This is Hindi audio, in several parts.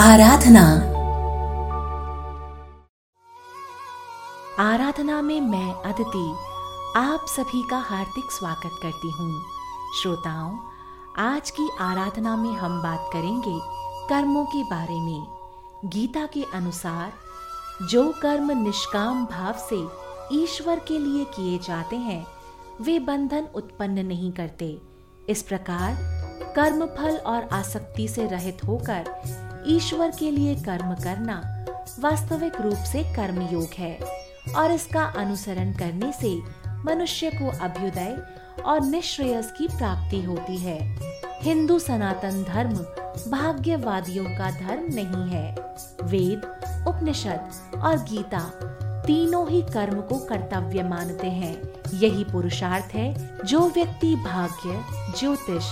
आराधना। आराधना में मैं, अदिति, आप सभी का हार्दिक स्वागत करती हूँ। श्रोताओं, आज की आराधना में हम बात करेंगे कर्मों के बारे में। गीता के अनुसार, जो कर्म निष्काम भाव से ईश्वर के लिए किए जाते हैं, वे बंधन उत्पन्न नहीं करते। इस प्रकार कर्म फल और आसक्ति से रहित होकर ईश्वर के लिए कर्म करना वास्तविक रूप से कर्म योग है और इसका अनुसरण करने से मनुष्य को अभ्युदय और निश्रेयस की प्राप्ति होती है। हिंदू सनातन धर्म भाग्यवादियों का धर्म नहीं है। वेद, उपनिषद और गीता तीनों ही कर्म को कर्तव्य मानते हैं। यही पुरुषार्थ है, जो व्यक्ति भाग्य, ज्योतिष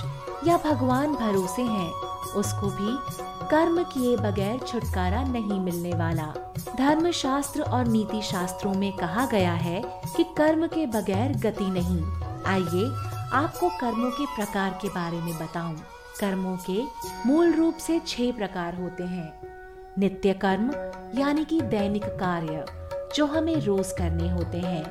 या भगवान भरोसे हैं, उसको भी कर्म किए बगैर छुटकारा नहीं मिलने वाला। धर्म शास्त्र और नीति शास्त्रों में कहा गया है कि कर्म के बगैर गति नहीं। आइए आपको कर्मों के प्रकार के बारे में बताऊँ। कर्मों के मूल रूप से छह प्रकार होते हैं। नित्य कर्म, यानी कि दैनिक कार्य, जो हमें रोज करने होते हैं।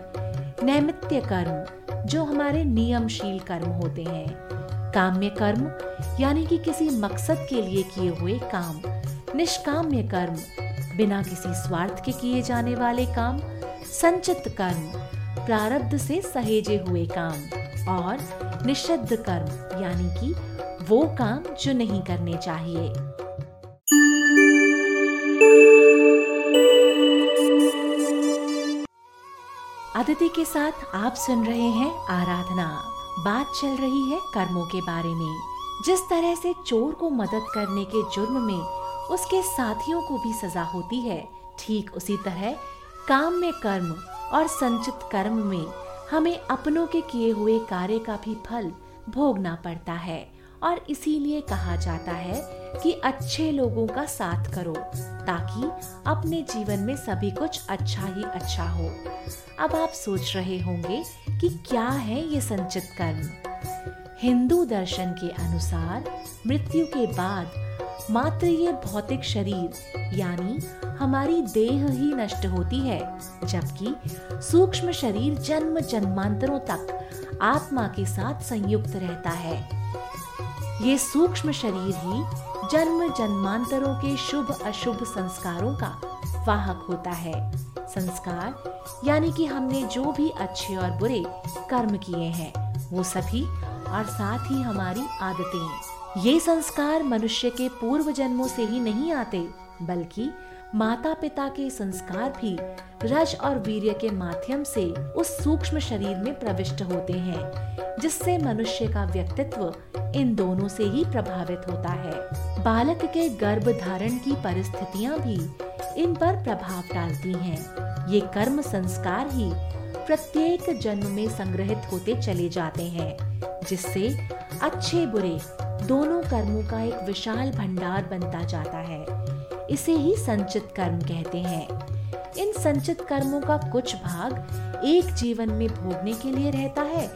नैमित्य कर्म, जो हमारे नियमशील कर्म होते हैं। काम्य कर्म यानी कि किसी मकसद के लिए किए हुए काम। निष्काम्य कर्म बिना किसी स्वार्थ के किए जाने वाले काम। संचित कर्म, प्रारब्ध से सहेजे हुए काम। और निषिद्ध कर्म, यानी कि वो काम जो नहीं करने चाहिए। अदिति के साथ आप सुन रहे हैं आराधना। बात चल रही है कर्मों के बारे में। जिस तरह से चोर को मदद करने के जुर्म में उसके साथियों को भी सजा होती है, ठीक उसी तरह काम में कर्म और संचित कर्म में हमें अपनों के किए हुए कार्य का भी फल भोगना पड़ता है। और इसीलिए कहा जाता है कि अच्छे लोगों का साथ करो ताकि अपने जीवन में सभी कुछ अच्छा ही अच्छा हो। अब आप सोच रहे होंगे कि क्या है ये संचित कर्म? हिंदू दर्शन के अनुसार मृत्यु के बाद मात्र ये भौतिक शरीर, यानी हमारी देह ही नष्ट होती है, जबकि सूक्ष्म शरीर जन्म जन्मांतरों तक आत्मा के साथ संयुक्त रहता है। ये सूक्ष्म शरीर ही जन्म जन्मांतरों के शुभ अशुभ संस्कारों का वाहक होता है। संस्कार, यानी कि हमने जो भी अच्छे और बुरे कर्म किए हैं, वो सभी और साथ ही हमारी आदतें ये संस्कार मनुष्य के पूर्व जन्मों से ही नहीं आते, बल्कि माता पिता के संस्कार भी रज और वीर्य के माध्यम से उस सूक्ष्म शरीर में प्रविष्ट होते हैं, जिससे मनुष्य का व्यक्तित्व इन दोनों से ही प्रभावित होता है। बालक के गर्भ धारण की परिस्थितियाँ भी इन पर प्रभाव डालती हैं। ये कर्म संस्कार ही प्रत्येक जन्म में संग्रहित होते चले जाते हैं, जिससे अच्छे बुरे दोनों कर्मों का एक विशाल भंडार बनता जाता है। इसे ही संचित कर्म कहते हैं। इन संचित कर्मों का कुछ भाग एक जीवन में भोगने के लिए रहता है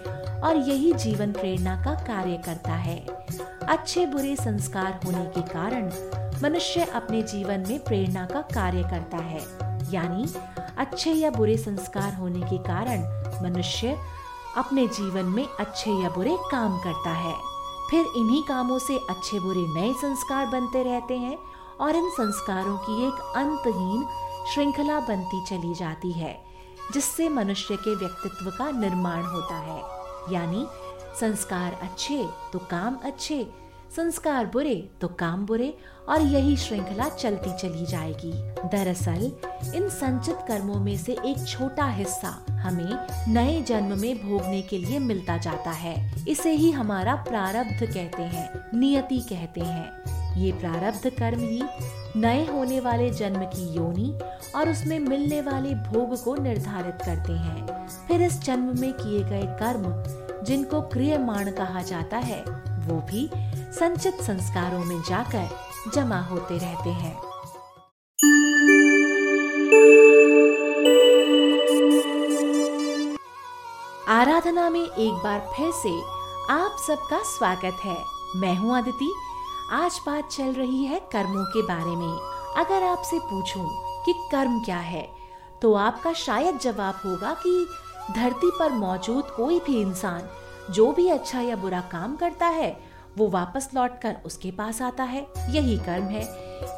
और यही जीवन प्रेरणा का कार्य करता है। अच्छे बुरे संस्कार होने के कारण मनुष्य अपने जीवन में प्रेरणा का कार्य करता है। यानी, अच्छे या बुरे संस्कार होने के कारण मनुष्य अपने जीवन में अच्छे या बुरे काम करता है। फिर इन्हीं कामों से अच्छे बुरे नए संस्कार बनते रहते हैं और इन संस्कारों की एक अंतहीन श्रृंखला बनती चली जाती है, जिससे मनुष्य के व्यक्तित्व का निर्माण होता है। यानी, संस्कार अच्छे तो काम अच्छे, संस्कार बुरे तो काम बुरे, और यही श्रृंखला चलती चली जाएगी। दरअसल, इन संचित कर्मों में से एक छोटा हिस्सा हमें नए जन्म में भोगने के लिए मिलता जाता है। इसे ही हमारा प्रारब्ध कहते हैं, नियति कहते हैं। ये प्रारब्ध कर्म ही नए होने वाले जन्म की योनि और उसमें मिलने वाले भोग को निर्धारित करते हैं। फिर इस जन्म में किए गए कर्म, जिनको क्रियमाण कहा जाता है, वो भी संचित संस्कारों में जाकर जमा होते रहते हैं। आराधना में एक बार फिर से आप सबका स्वागत है। मैं हूँ अदिति आज बात चल रही है कर्मों के बारे में। अगर आपसे पूछूँ कि कर्म क्या है तो आपका शायद जवाब होगा कि धरती पर मौजूद कोई भी इंसान जो भी अच्छा या बुरा काम करता है, वो वापस लौटकर उसके पास आता है। यही कर्म है।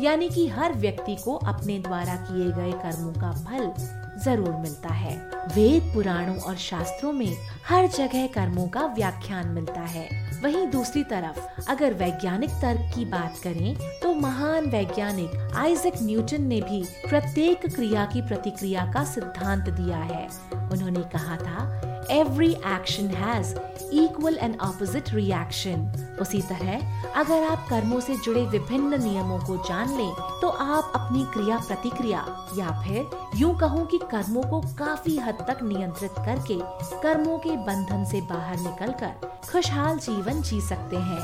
यानी कि हर व्यक्ति को अपने द्वारा किए गए कर्मों का फल ज़रूर मिलता है। वेद पुराणों और शास्त्रों में हर जगह कर्मों का व्याख्यान मिलता है। वहीं दूसरी तरफ़, अगर वैज्ञानिक तर्क की बात करें तो महान वैज्ञानिक आइजक न्यूटन ने भी प्रत्येक क्रिया की प्रतिक्रिया का सिद्धांत दिया है। उन्होंने कहा था every action has equal and opposite reaction उसी तरह, अगर आप कर्मों से जुड़े विभिन्न नियमों को जान लें तो आप अपनी क्रिया प्रतिक्रिया या फिर यूँ कहूँ कि कर्मों को काफ़ी हद तक नियंत्रित करके कर्मों के बंधन से बाहर निकलकर खुशहाल जीवन जी सकते हैं।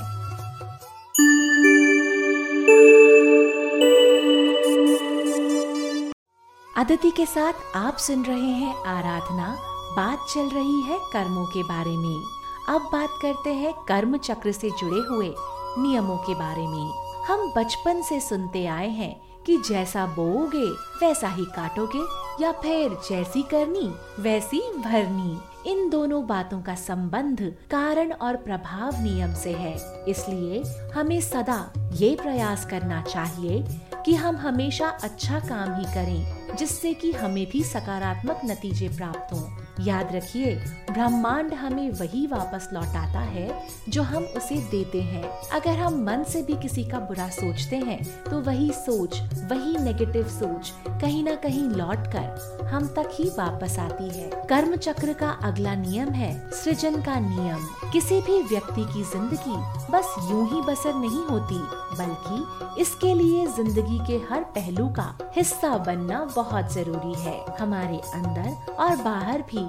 अदिति के साथ आप सुन रहे हैं आराधना बात चल रही है कर्मों के बारे में। अब बात करते हैं कर्म चक्र से जुड़े हुए नियमों के बारे में। हम बचपन से सुनते आए हैं कि जैसा बोओगे, वैसा ही काटोगे, या फिर जैसी करनी, वैसी भरनी। इन दोनों बातों का संबंध कारण और प्रभाव नियम से है। इसलिए हमें सदा ये प्रयास करना चाहिए कि हम हमेशा अच्छा काम ही करें, जिससे कि हमें भी सकारात्मक नतीजे प्राप्त हों। याद रखिए, ब्रह्मांड हमें वही वापस लौटाता है जो हम उसे देते हैं। अगर हम मन से भी किसी का बुरा सोचते हैं तो वही सोच, वही नेगेटिव सोच कहीं ना कहीं लौट कर हम तक ही वापस आती है। कर्म चक्र का अगला नियम है, सृजन का नियम। किसी भी व्यक्ति की ज़िंदगी बस यूँ ही बसर नहीं होती, बल्कि इसके लिए ज़िंदगी के हर पहलू का हिस्सा बनना बहुत ज़रूरी है। हमारे अंदर और बाहर भी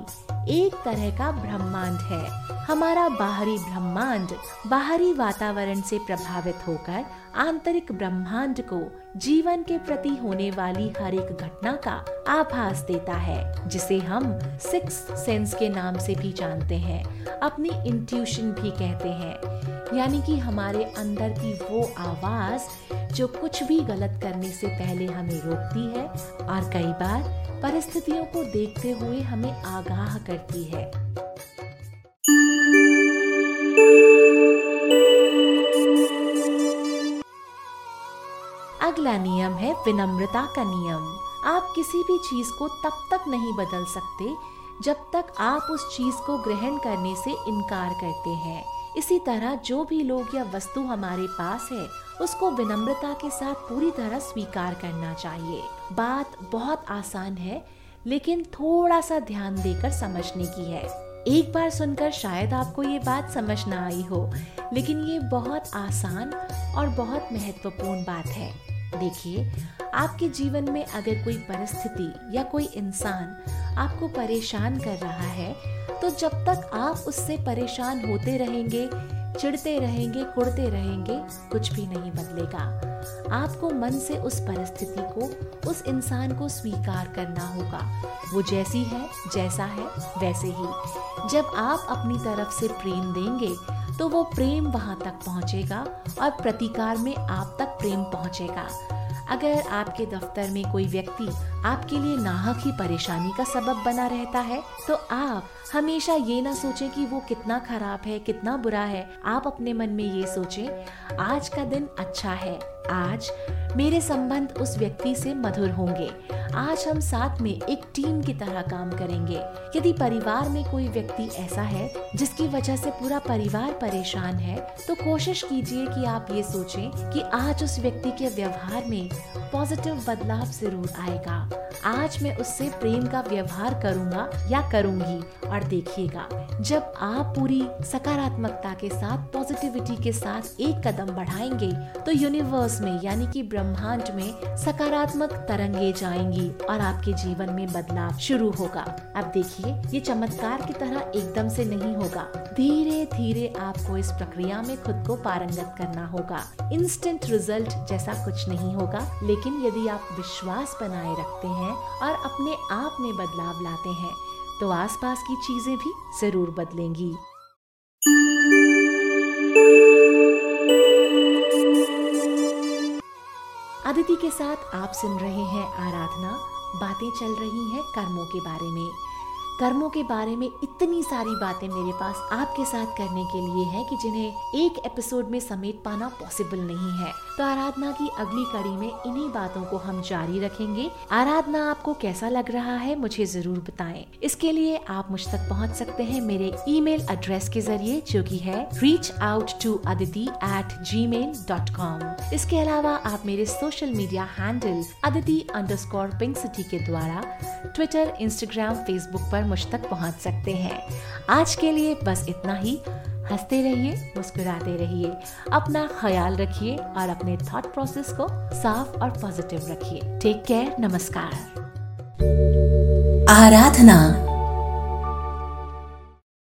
एक तरह का ब्रह्मांड है। हमारा बाहरी ब्रह्मांड बाहरी वातावरण से प्रभावित होकर आंतरिक ब्रह्मांड को जीवन के प्रति होने वाली हर एक घटना का आभास देता है, जिसे हम सिक्स सेंस के नाम से भी जानते हैं। अपनी इंट्यूशन भी कहते हैं। यानी कि हमारे अंदर की वो आवाज़ जो कुछ भी गलत करने से पहले हमें रोकती है और कई बार परिस्थितियों को देखते हुए हमें आगाह करती है। अगला नियम है विनम्रता का नियम। आप किसी भी चीज़ को तब तक नहीं बदल सकते जब तक आप उस चीज़ को ग्रहण करने से इनकार करते हैं। इसी तरह जो भी लोग या वस्तु हमारे पास है, उसको विनम्रता के साथ पूरी तरह स्वीकार करना चाहिए। बात बहुत आसान है, लेकिन थोड़ा सा ध्यान देकर समझने की है। एक बार सुनकर शायद आपको ये बात समझ ना आई हो, लेकिन ये बहुत आसान और बहुत महत्वपूर्ण बात है। देखिए, आपके जीवन में अगर कोई परिस्थिति या कोई इंसान आपको परेशान कर रहा है तो जब तक आप उससे परेशान होते रहेंगे, चिढ़ते रहेंगे कुड़ते रहेंगे, कुछ भी नहीं बदलेगा। आपको मन से उस परिस्थिति को, उस इंसान को स्वीकार करना होगा। वो जैसी है, जैसा है, वैसे ही। जब आप अपनी तरफ़ से प्रेम देंगे तो वो प्रेम वहाँ तक पहुंचेगा और प्रतिकार में आप तक प्रेम पहुंचेगा। अगर आपके दफ्तर में कोई व्यक्ति आपके लिए नाहक ही परेशानी का सबब बना रहता है। तो आप हमेशा ये ना सोचें कि वो कितना खराब है, कितना बुरा है। आप अपने मन में ये सोचें, आज का दिन अच्छा है। आज मेरे संबंध उस व्यक्ति से मधुर होंगे। आज हम साथ में एक टीम की तरह काम करेंगे। यदि परिवार में कोई व्यक्ति ऐसा है, जिसकी वजह से पूरा परिवार परेशान है तो कोशिश कीजिए कि आप ये सोचें कि आज उस व्यक्ति के व्यवहार में पॉजिटिव बदलाव ज़रूर आएगा। आज मैं उससे प्रेम का व्यवहार करूँगा या करूँगी? और देखिएगा, जब आप पूरी सकारात्मकता के साथ पॉजिटिविटी के साथ एक कदम बढ़ाएँगे तो यूनिवर्स में, यानी कि ब्रह्मांड में, सकारात्मक तरंगे जाएँगी और आपके जीवन में बदलाव शुरू होगा। अब देखिए, ये चमत्कार की तरह एकदम से नहीं होगा। धीरे धीरे आपको इस प्रक्रिया में खुद को पारंगत करना होगा। इंस्टेंट रिज़ल्ट जैसा कुछ नहीं होगा, लेकिन यदि आप विश्वास बनाए रखते हैं और अपने आप में बदलाव लाते हैं तो आसपास की चीज़ें भी ज़रूर बदलेंगी। अदिति के साथ आप सुन रहे हैं आराधना, बातें चल रही हैं कर्मों के बारे में। कर्मों के बारे में इतनी सारी बातें मेरे पास आपके साथ करने के लिए है कि जिन्हें एक एपिसोड में समेट पाना पॉसिबल नहीं है। तो आराधना की अगली कड़ी में इन्हीं बातों को हम जारी रखेंगे। आराधना, आपको कैसा लग रहा है? मुझे ज़रूर बताएँ। इसके लिए आप मुझ तक पहुँच सकते हैं मेरे ईमेल एड्रेस के ज़रिए, जो कि है reach out to Aditi at Gmail dot com इसके अलावा आप मेरे social media handle Aditi underscore pink city के द्वारा ट्विटर इंस्टाग्राम फेसबुक पर मुझ तक पहुँच सकते हैं। आज के लिए बस इतना ही। हँसते रहिए, मुस्कुराते रहिए, अपना ख्याल रखिए और अपने थॉट प्रोसेस को साफ़ और पॉजिटिव रखिए। टेक केयर नमस्कार। आराधना